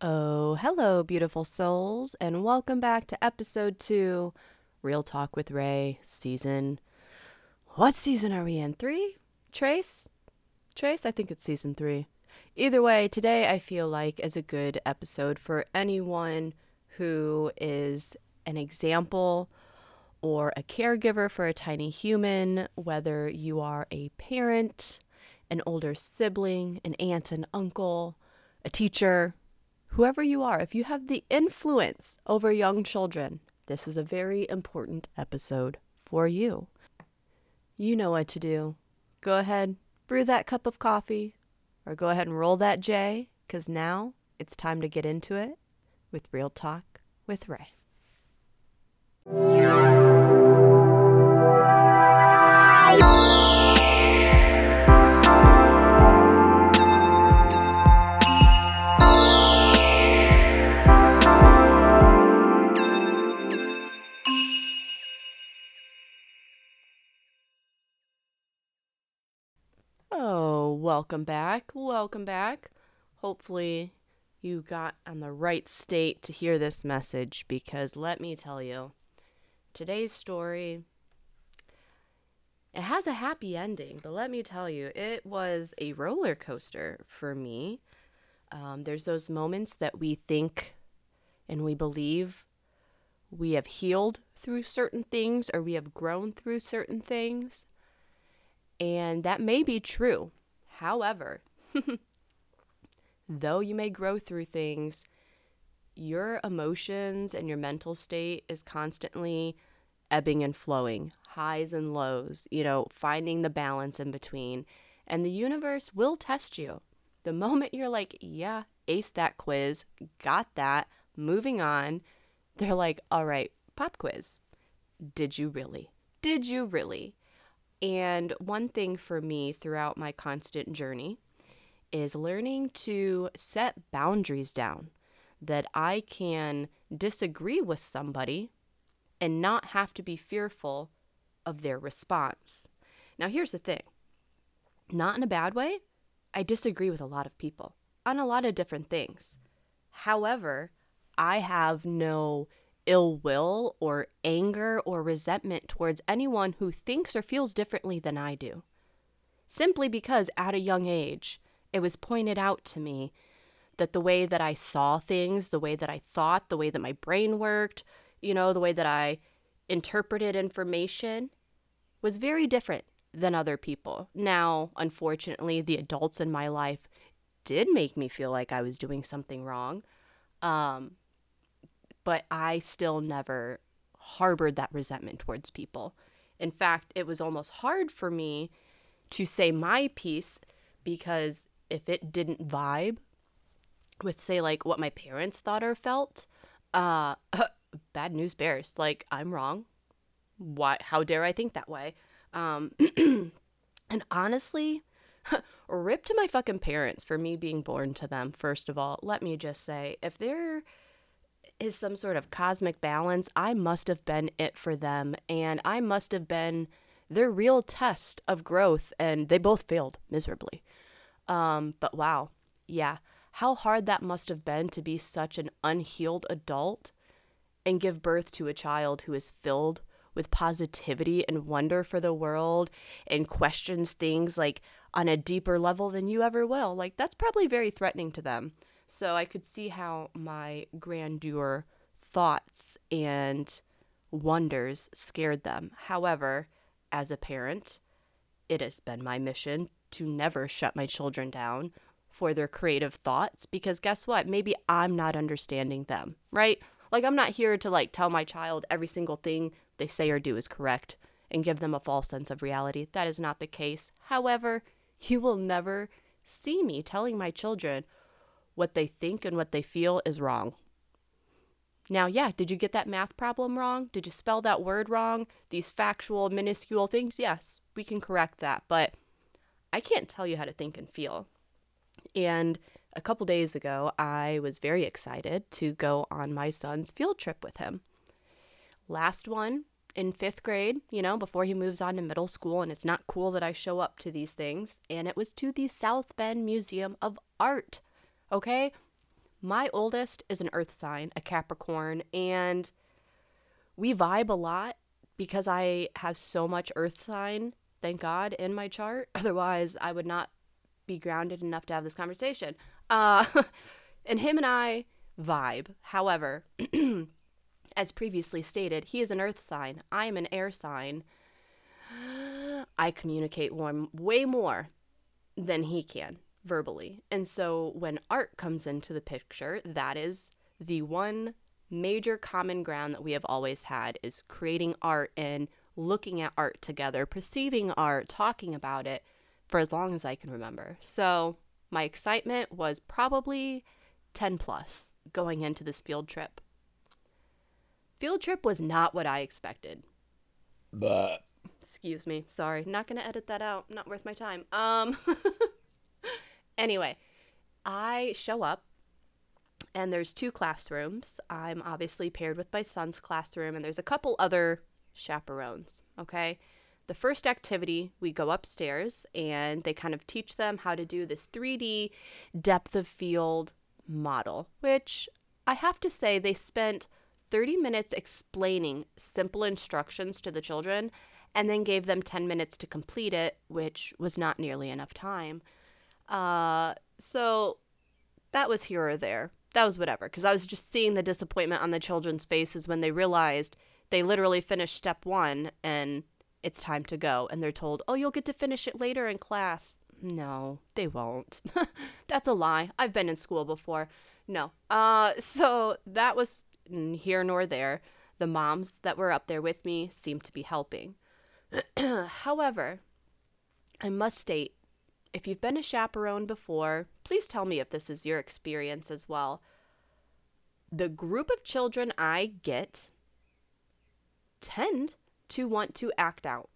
Oh, hello, beautiful souls, and welcome back to episode two Real Talk with Rae, season. What season are we in? Three? Trace? Trace? I think it's season three. Either way, today I feel like is a good episode for anyone who is an example or a caregiver for a tiny human, whether you are a parent, an older sibling, an aunt and uncle, a teacher, whoever you are, if you have the influence over young children, this is a very important episode for you. You know what to do. Go ahead, brew that cup of coffee, or go ahead and roll that J, because now it's time to get into it with Real Talk with Rae. Welcome back. Welcome back. Hopefully, you got on the right state to hear this message because let me tell you, today's story it has a happy ending, but let me tell you, it was a roller coaster for me. Um, there's those moments that we think and we believe we have healed through certain things or we have grown through certain things. And that may be true. However, though you may grow through things, your emotions and your mental state is constantly ebbing and flowing, highs and lows, you know, finding the balance in between. And the universe will test you. The moment you're like, yeah, ace that quiz, got that, moving on, they're like, all right, pop quiz. Did you really? Did you really? And one thing for me throughout my constant journey is learning to set boundaries down that I can disagree with somebody and not have to be fearful of their response. Now, here's the thing not in a bad way, I disagree with a lot of people on a lot of different things. However, I have no ill will or anger or resentment towards anyone who thinks or feels differently than I do. Simply because at a young age, it was pointed out to me that the way that I saw things, the way that I thought, the way that my brain worked, you know, the way that I interpreted information was very different than other people. Now, unfortunately, the adults in my life did make me feel like I was doing something wrong. Um, but I still never harbored that resentment towards people. In fact, it was almost hard for me to say my piece because if it didn't vibe with, say, like what my parents thought or felt, uh, bad news bears. Like, I'm wrong. Why? How dare I think that way? Um, and honestly, rip to my fucking parents for me being born to them, first of all. Let me just say, if there is some sort of cosmic balance, I must have been it for them. And I must have been their real test of growth. And they both failed miserably. Um, but wow, yeah, how hard that must have been to be such an unhealed adult and give birth to a child who is filled with positivity and wonder for the world and questions things like on a deeper level than you ever will. Like, that's probably very threatening to them. So I could see how my grandeur thoughts and wonders scared them. However, as a parent, it has been my mission to never shut my children down for their creative thoughts because guess what? Maybe I'm not understanding them, right? Like I'm not here to like tell my child every single thing they say or do is correct and give them a false sense of reality. That is not the case. However, you will never see me telling my children what they think and what they feel is wrong. Now, yeah, did you get that math problem wrong? Did you spell that word wrong? These factual, minuscule things? Yes, we can correct that. But I can't tell you how to think and feel. And a couple days ago, I was very excited to go on my son's field trip with him. Last one in fifth grade, you know, before he moves on to middle school, and it's not cool that I show up to these things. And it was to the South Bend Museum of Art. Okay? my oldest is an earth sign, a Capricorn, and we vibe a lot because I have so much earth sign, thank God, in my chart. Otherwise, I would not be grounded enough to have this conversation. Uh, and him and I vibe. However, as previously stated, he is an earth sign. I am an air sign. I communicate one way more than he can verbally. And so when art comes into the picture, that is the one major common ground that we have always had is creating art and looking at art together, perceiving art, talking about it for as long as I can remember. So my excitement was probably 10 plus going into this field trip. Field trip was not what I expected. But Excuse me. Sorry. Not going to edit that out. Not worth my time. Um Anyway, I show up and there's two classrooms. I'm obviously paired with my son's classroom and there's a couple other chaperones, okay? The first activity, we go upstairs and they kind of teach them how to do this 3D depth of field model, which I have to say they spent 30 minutes explaining simple instructions to the children and then gave them 10 minutes to complete it, which was not nearly enough time. Uh, so that was here or there. That was whatever, because I was just seeing the disappointment on the children's faces when they realized they literally finished step one and it's time to go. And they're told, oh, you'll get to finish it later in class. No, they won't. That's a lie. I've been in school before. No. Uh, so that was here nor there. The moms that were up there with me seemed to be helping. However, I must state if you've been a chaperone before, please tell me if this is your experience as well. The group of children I get tend to want to act out.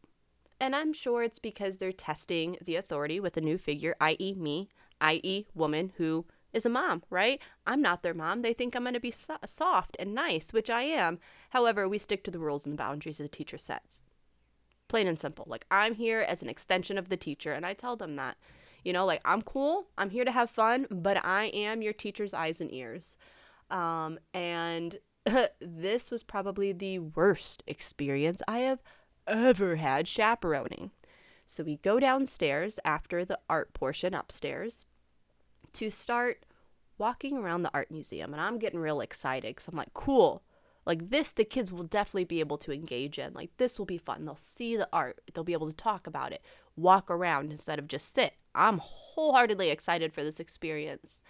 And I'm sure it's because they're testing the authority with a new figure, i.e., me, i.e., woman who is a mom, right? I'm not their mom. They think I'm going to be so- soft and nice, which I am. However, we stick to the rules and the boundaries the teacher sets. Plain and simple. Like, I'm here as an extension of the teacher, and I tell them that. You know, like, I'm cool, I'm here to have fun, but I am your teacher's eyes and ears. Um, and this was probably the worst experience I have ever had chaperoning. So we go downstairs after the art portion upstairs to start walking around the art museum. And I'm getting real excited because I'm like, cool, like this, the kids will definitely be able to engage in. Like this will be fun. They'll see the art, they'll be able to talk about it, walk around instead of just sit. I'm wholeheartedly excited for this experience.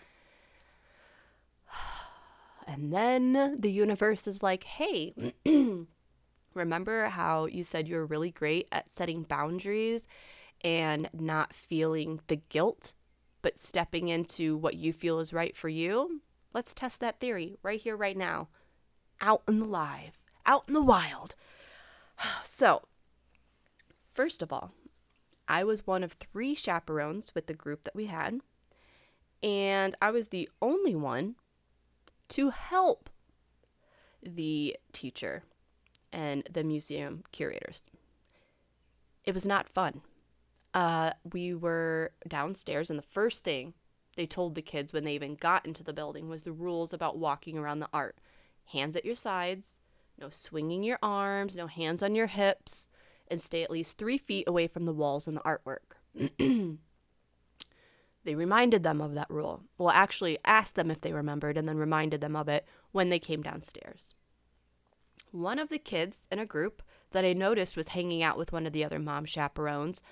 And then the universe is like, hey, remember how you said you were really great at setting boundaries and not feeling the guilt, but stepping into what you feel is right for you? Let's test that theory right here, right now out in the live, out in the wild. So, first of all, I was one of three chaperones with the group that we had, and I was the only one to help the teacher and the museum curators. It was not fun. Uh, we were downstairs, and the first thing they told the kids when they even got into the building was the rules about walking around the art hands at your sides, no swinging your arms, no hands on your hips, and stay at least three feet away from the walls and the artwork. they reminded them of that rule. Well, actually, asked them if they remembered and then reminded them of it when they came downstairs. One of the kids in a group that I noticed was hanging out with one of the other mom chaperones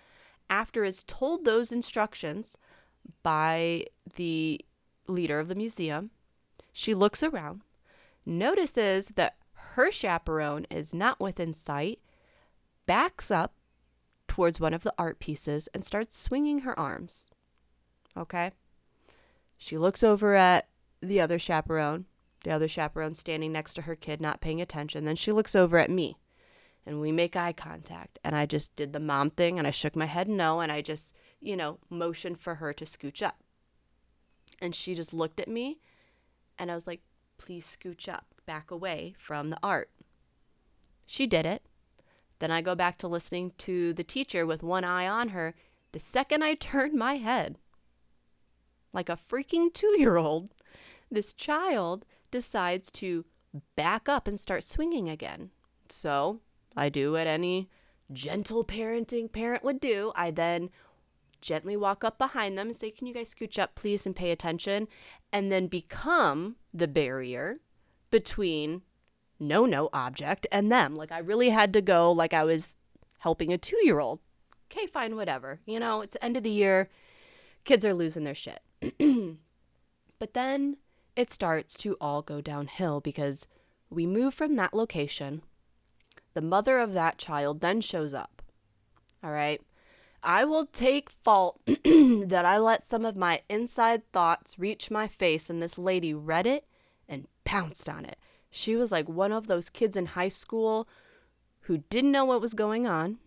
after is told those instructions by the leader of the museum. She looks around notices that her chaperone is not within sight, backs up towards one of the art pieces, and starts swinging her arms. Okay? She looks over at the other chaperone, the other chaperone standing next to her kid, not paying attention. Then she looks over at me, and we make eye contact. And I just did the mom thing, and I shook my head no, and I just, you know, motioned for her to scooch up. And she just looked at me, and I was like, please scooch up, back away from the art. She did it. Then I go back to listening to the teacher with one eye on her. The second I turned my head, like a freaking two year old, this child decides to back up and start swinging again. So I do what any gentle parenting parent would do. I then gently walk up behind them and say, Can you guys scooch up, please, and pay attention? And then become the barrier between no no object and them. Like I really had to go like I was helping a two year old. Okay, fine, whatever. You know, it's the end of the year. Kids are losing their shit. but then it starts to all go downhill because we move from that location. The mother of that child then shows up. All right. I will take fault that I let some of my inside thoughts reach my face, and this lady read it and pounced on it. She was like one of those kids in high school who didn't know what was going on,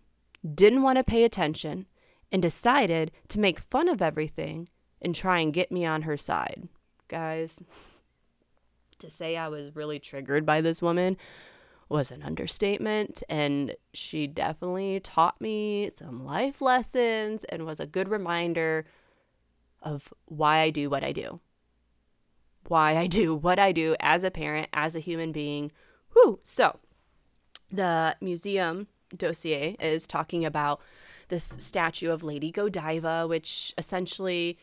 didn't want to pay attention, and decided to make fun of everything and try and get me on her side. Guys, to say I was really triggered by this woman was an understatement. And she definitely taught me some life lessons and was a good reminder of why I do what I do. Why I do what I do as a parent, as a human being. Whew. So, the museum dossier is talking about this statue of Lady Godiva, which essentially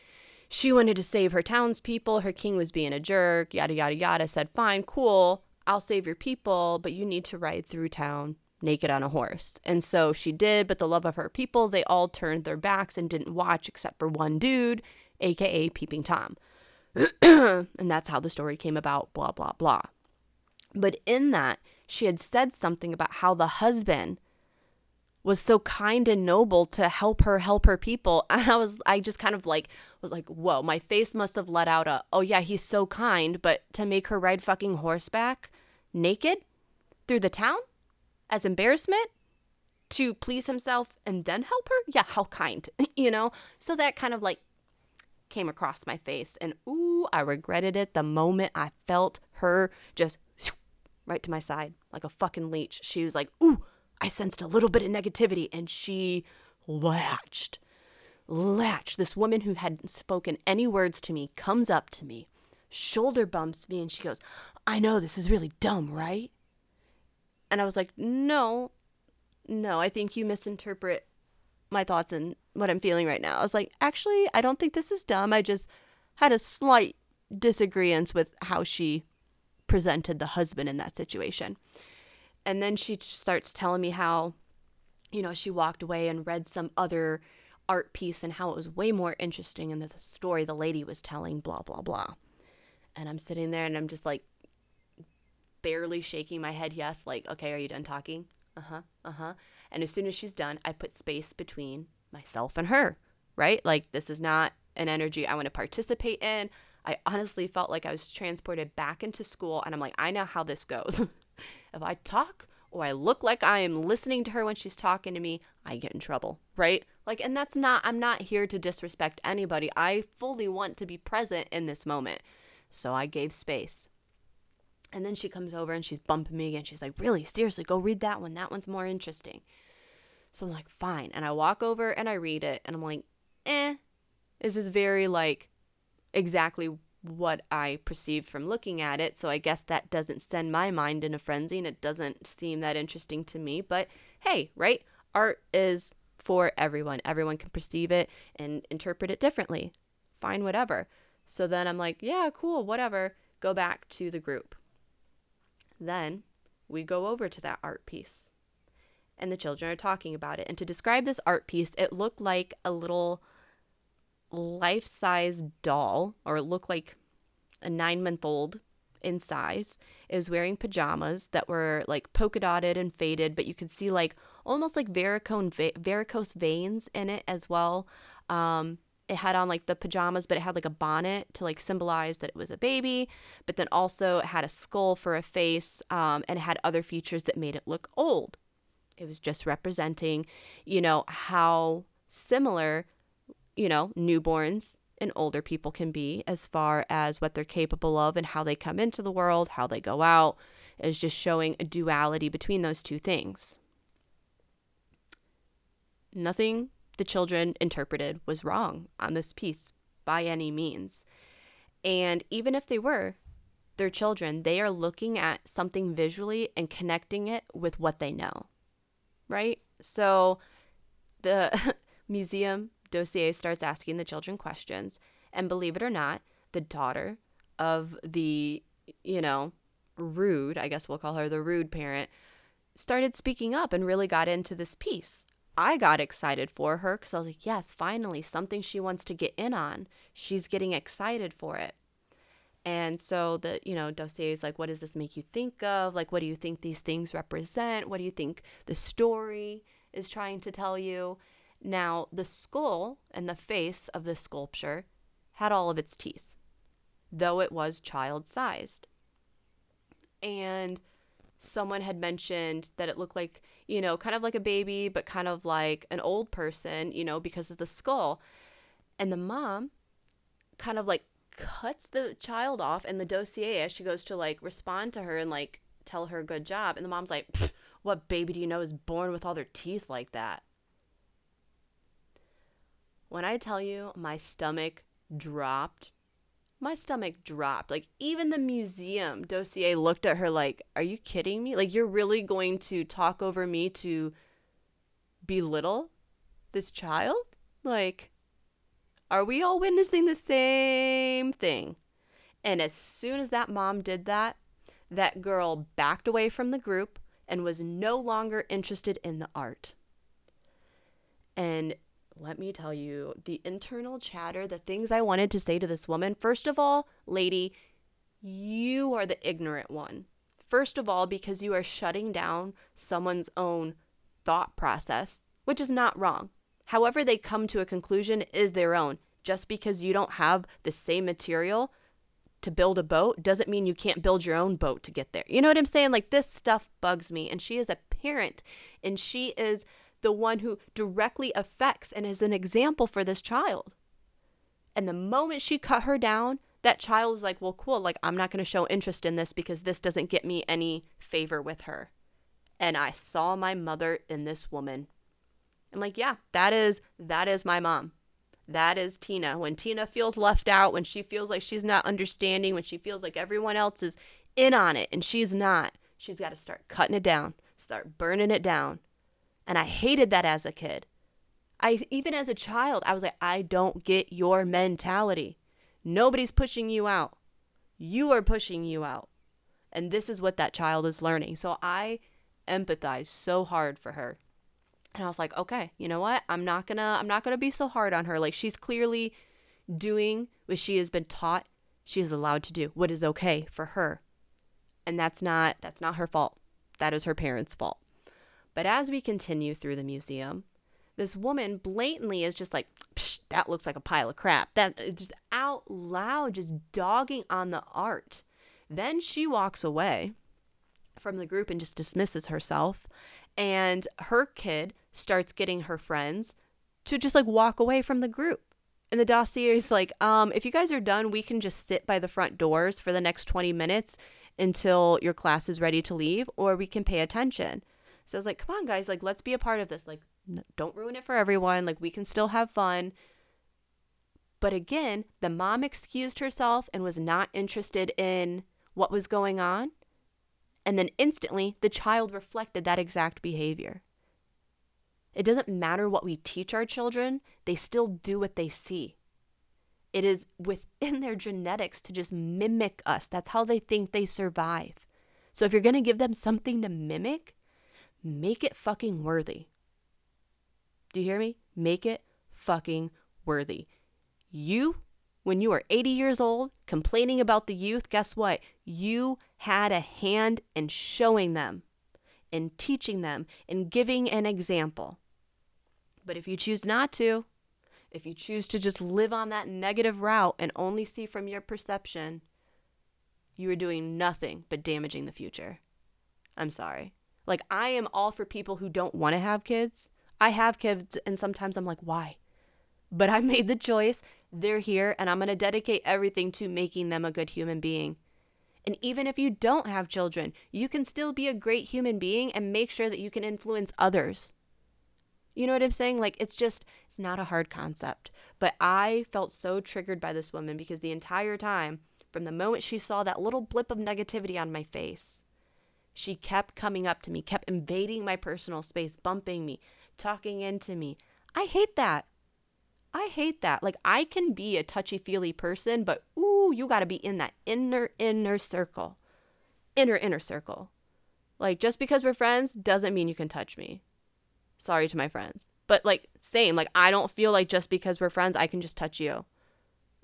she wanted to save her townspeople. Her king was being a jerk, yada, yada, yada. Said, fine, cool. I'll save your people, but you need to ride through town naked on a horse. And so she did, but the love of her people, they all turned their backs and didn't watch except for one dude, aka Peeping Tom. and that's how the story came about, blah, blah, blah. But in that, she had said something about how the husband was so kind and noble to help her help her people. And I was I just kind of like was like, "Whoa, my face must have let out a, "Oh yeah, he's so kind, but to make her ride fucking horseback naked through the town as embarrassment to please himself and then help her? Yeah, how kind." you know? So that kind of like came across my face and ooh, I regretted it the moment I felt her just right to my side like a fucking leech. She was like, "Ooh, I sensed a little bit of negativity and she latched. Latched. This woman who hadn't spoken any words to me comes up to me, shoulder bumps me, and she goes, I know this is really dumb, right? And I was like, No, no, I think you misinterpret my thoughts and what I'm feeling right now. I was like, Actually, I don't think this is dumb. I just had a slight disagreement with how she presented the husband in that situation. And then she starts telling me how, you know, she walked away and read some other art piece and how it was way more interesting than the story the lady was telling, blah, blah, blah. And I'm sitting there and I'm just like barely shaking my head, yes, like, okay, are you done talking? Uh huh, uh huh. And as soon as she's done, I put space between myself and her, right? Like, this is not an energy I want to participate in. I honestly felt like I was transported back into school, and I'm like, I know how this goes. if I talk or I look like I am listening to her when she's talking to me, I get in trouble, right? Like, and that's not, I'm not here to disrespect anybody. I fully want to be present in this moment. So I gave space. And then she comes over and she's bumping me again. She's like, Really? Seriously, go read that one. That one's more interesting. So I'm like, Fine. And I walk over and I read it and I'm like, Eh. This is very like exactly what I perceived from looking at it. So I guess that doesn't send my mind in a frenzy and it doesn't seem that interesting to me. But hey, right? Art is for everyone. Everyone can perceive it and interpret it differently. Fine, whatever. So then I'm like, yeah, cool, whatever. Go back to the group. Then we go over to that art piece. And the children are talking about it. And to describe this art piece, it looked like a little life size doll, or looked like a nine month old in size, is wearing pajamas that were like polka dotted and faded, but you could see like almost like varicose, varicose veins in it as well. Um, it had on like the pajamas, but it had like a bonnet to like symbolize that it was a baby. But then also it had a skull for a face, um, and it had other features that made it look old. It was just representing, you know, how similar you know, newborns and older people can be as far as what they're capable of and how they come into the world, how they go out, is just showing a duality between those two things. Nothing the children interpreted was wrong on this piece by any means. And even if they were their children, they are looking at something visually and connecting it with what they know. Right? So the museum dossier starts asking the children questions. And believe it or not, the daughter of the, you know, rude, I guess we'll call her the rude parent, started speaking up and really got into this piece. I got excited for her because I was like, yes, finally, something she wants to get in on. She's getting excited for it. And so the, you know, dossier is like, what does this make you think of? Like, what do you think these things represent? What do you think the story is trying to tell you? Now, the skull and the face of the sculpture had all of its teeth, though it was child sized. And someone had mentioned that it looked like, you know, kind of like a baby, but kind of like an old person, you know, because of the skull. And the mom kind of like cuts the child off in the dossier as she goes to like respond to her and like tell her good job. And the mom's like, What baby do you know is born with all their teeth like that? When I tell you my stomach dropped my stomach dropped. Like even the museum dossier looked at her like, "Are you kidding me? Like you're really going to talk over me to belittle this child? Like are we all witnessing the same thing?" And as soon as that mom did that, that girl backed away from the group and was no longer interested in the art. And let me tell you the internal chatter, the things I wanted to say to this woman. First of all, lady, you are the ignorant one. First of all, because you are shutting down someone's own thought process, which is not wrong. However, they come to a conclusion is their own. Just because you don't have the same material to build a boat doesn't mean you can't build your own boat to get there. You know what I'm saying? Like, this stuff bugs me. And she is a parent and she is the one who directly affects and is an example for this child. And the moment she cut her down, that child was like, well, cool. Like, I'm not going to show interest in this because this doesn't get me any favor with her. And I saw my mother in this woman. I'm like, yeah, that is, that is my mom. That is Tina. When Tina feels left out, when she feels like she's not understanding, when she feels like everyone else is in on it and she's not, she's got to start cutting it down, start burning it down, and I hated that as a kid. I even as a child, I was like, I don't get your mentality. Nobody's pushing you out. You are pushing you out. And this is what that child is learning. So I empathize so hard for her. And I was like, okay, you know what? I'm not going to I'm not going to be so hard on her. Like she's clearly doing what she has been taught she is allowed to do. What is okay for her. And that's not that's not her fault. That is her parents' fault. But as we continue through the museum, this woman blatantly is just like, that looks like a pile of crap. That uh, just out loud, just dogging on the art. Then she walks away from the group and just dismisses herself. And her kid starts getting her friends to just like walk away from the group. And the dossier is like, um, if you guys are done, we can just sit by the front doors for the next 20 minutes until your class is ready to leave, or we can pay attention. So I was like, come on, guys, like, let's be a part of this. Like, don't ruin it for everyone. Like, we can still have fun. But again, the mom excused herself and was not interested in what was going on. And then instantly, the child reflected that exact behavior. It doesn't matter what we teach our children, they still do what they see. It is within their genetics to just mimic us. That's how they think they survive. So if you're going to give them something to mimic, make it fucking worthy. Do you hear me? Make it fucking worthy. You, when you are 80 years old, complaining about the youth, guess what? You had a hand in showing them, in teaching them, in giving an example. But if you choose not to, if you choose to just live on that negative route and only see from your perception, you are doing nothing but damaging the future. I'm sorry. Like, I am all for people who don't want to have kids. I have kids, and sometimes I'm like, why? But I made the choice. They're here, and I'm going to dedicate everything to making them a good human being. And even if you don't have children, you can still be a great human being and make sure that you can influence others. You know what I'm saying? Like, it's just, it's not a hard concept. But I felt so triggered by this woman because the entire time, from the moment she saw that little blip of negativity on my face, she kept coming up to me, kept invading my personal space, bumping me, talking into me. I hate that. I hate that. Like, I can be a touchy feely person, but ooh, you got to be in that inner, inner circle. Inner, inner circle. Like, just because we're friends doesn't mean you can touch me. Sorry to my friends. But, like, same. Like, I don't feel like just because we're friends, I can just touch you.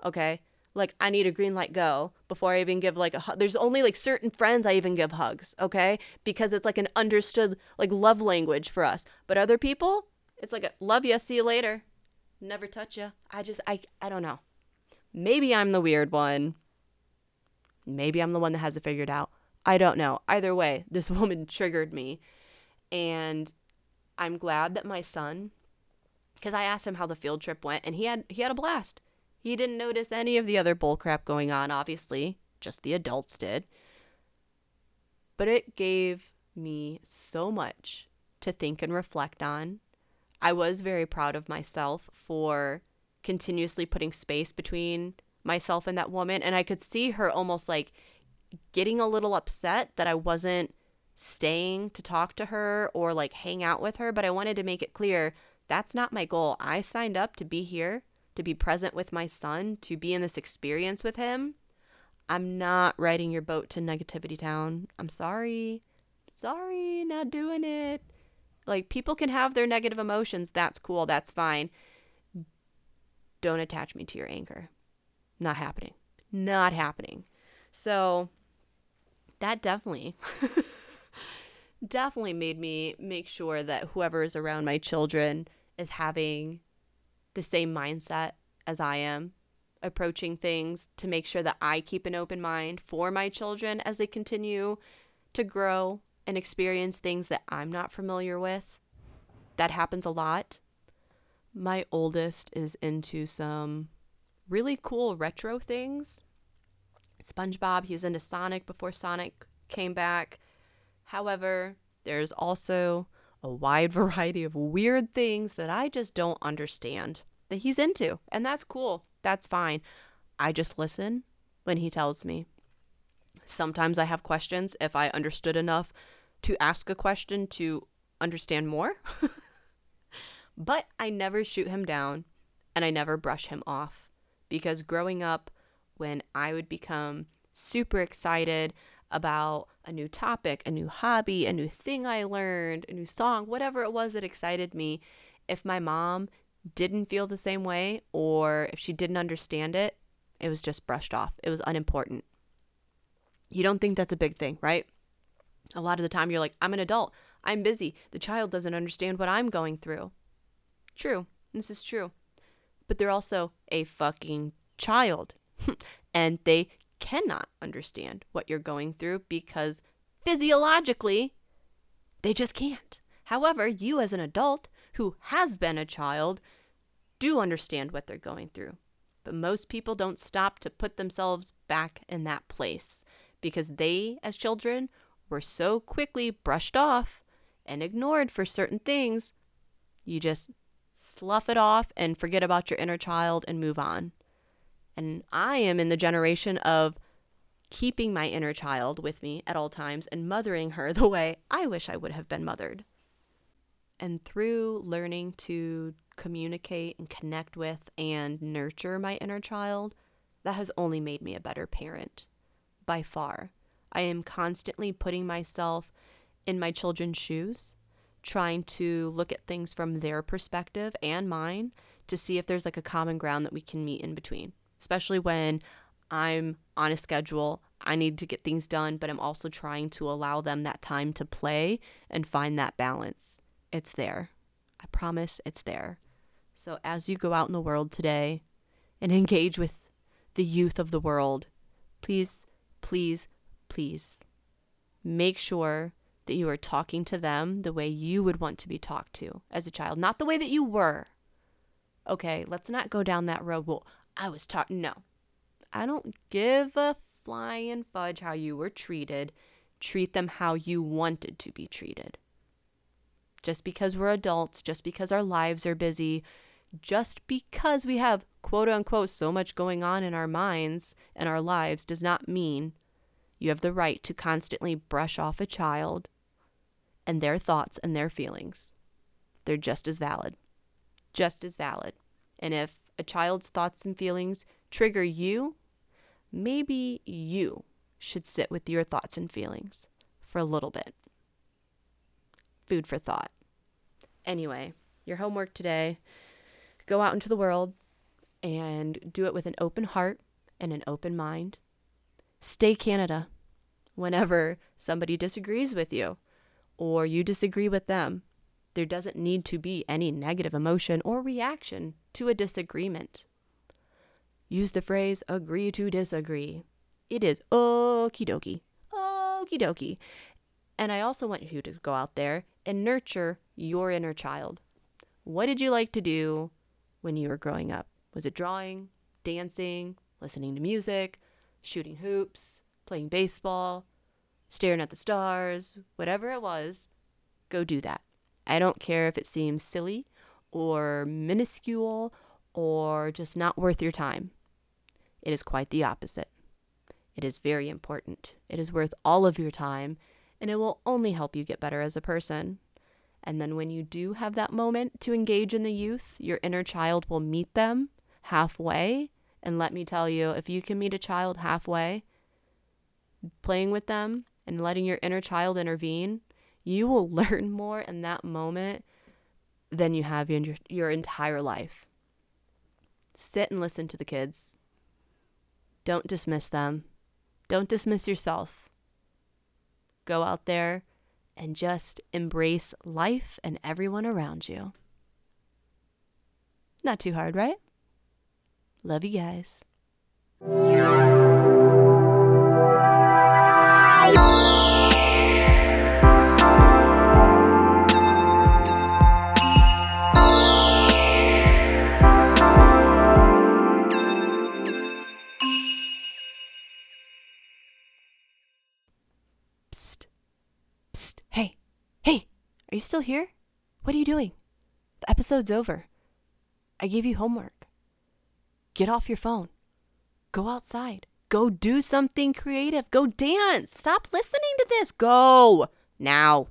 Okay? Like, I need a green light go before I even give, like, a hug. There's only, like, certain friends I even give hugs. Okay? Because it's, like, an understood, like, love language for us. But other people, it's like, a, love you, see you later never touch you. I just I I don't know. Maybe I'm the weird one. Maybe I'm the one that has it figured out. I don't know. Either way, this woman triggered me. And I'm glad that my son because I asked him how the field trip went and he had he had a blast. He didn't notice any of the other bullcrap going on, obviously. Just the adults did. But it gave me so much to think and reflect on I was very proud of myself for continuously putting space between myself and that woman. And I could see her almost like getting a little upset that I wasn't staying to talk to her or like hang out with her. But I wanted to make it clear that's not my goal. I signed up to be here, to be present with my son, to be in this experience with him. I'm not riding your boat to negativity town. I'm sorry. Sorry, not doing it. Like people can have their negative emotions. That's cool. That's fine. Don't attach me to your anger. Not happening. Not happening. So that definitely definitely made me make sure that whoever is around my children is having the same mindset as I am approaching things to make sure that I keep an open mind for my children as they continue to grow and experience things that I'm not familiar with. That happens a lot. My oldest is into some really cool retro things. SpongeBob, he was into Sonic before Sonic came back. However, there's also a wide variety of weird things that I just don't understand that he's into. And that's cool. That's fine. I just listen when he tells me. Sometimes I have questions if I understood enough to ask a question to understand more. but I never shoot him down and I never brush him off because growing up, when I would become super excited about a new topic, a new hobby, a new thing I learned, a new song, whatever it was that excited me, if my mom didn't feel the same way or if she didn't understand it, it was just brushed off. It was unimportant. You don't think that's a big thing, right? A lot of the time, you're like, I'm an adult. I'm busy. The child doesn't understand what I'm going through. True. This is true. But they're also a fucking child. and they cannot understand what you're going through because physiologically, they just can't. However, you as an adult who has been a child do understand what they're going through. But most people don't stop to put themselves back in that place because they, as children, were so quickly brushed off and ignored for certain things, you just slough it off and forget about your inner child and move on. And I am in the generation of keeping my inner child with me at all times and mothering her the way I wish I would have been mothered. And through learning to communicate and connect with and nurture my inner child, that has only made me a better parent by far. I am constantly putting myself in my children's shoes, trying to look at things from their perspective and mine to see if there's like a common ground that we can meet in between, especially when I'm on a schedule. I need to get things done, but I'm also trying to allow them that time to play and find that balance. It's there. I promise it's there. So as you go out in the world today and engage with the youth of the world, please, please, please make sure that you are talking to them the way you would want to be talked to as a child, not the way that you were. Okay, let's not go down that road. Well, I was taught, no. I don't give a flying fudge how you were treated. Treat them how you wanted to be treated. Just because we're adults, just because our lives are busy, just because we have quote unquote so much going on in our minds and our lives does not mean you have the right to constantly brush off a child and their thoughts and their feelings. They're just as valid. Just as valid. And if a child's thoughts and feelings trigger you, maybe you should sit with your thoughts and feelings for a little bit. Food for thought. Anyway, your homework today go out into the world and do it with an open heart and an open mind. Stay Canada whenever somebody disagrees with you or you disagree with them. There doesn't need to be any negative emotion or reaction to a disagreement. Use the phrase agree to disagree. It is okie dokie. Okie dokie. And I also want you to go out there and nurture your inner child. What did you like to do when you were growing up? Was it drawing, dancing, listening to music, shooting hoops, playing baseball, staring at the stars, whatever it was? Go do that. I don't care if it seems silly or minuscule or just not worth your time. It is quite the opposite. It is very important. It is worth all of your time, and it will only help you get better as a person. And then when you do have that moment to engage in the youth, your inner child will meet them halfway. And let me tell you, if you can meet a child halfway, playing with them and letting your inner child intervene, you will learn more in that moment than you have in your, your entire life. Sit and listen to the kids. Don't dismiss them. Don't dismiss yourself. Go out there and just embrace life and everyone around you. Not too hard, right? Love you guys. You still here? What are you doing? The episode's over. I gave you homework. Get off your phone. Go outside. Go do something creative. Go dance. Stop listening to this. Go now.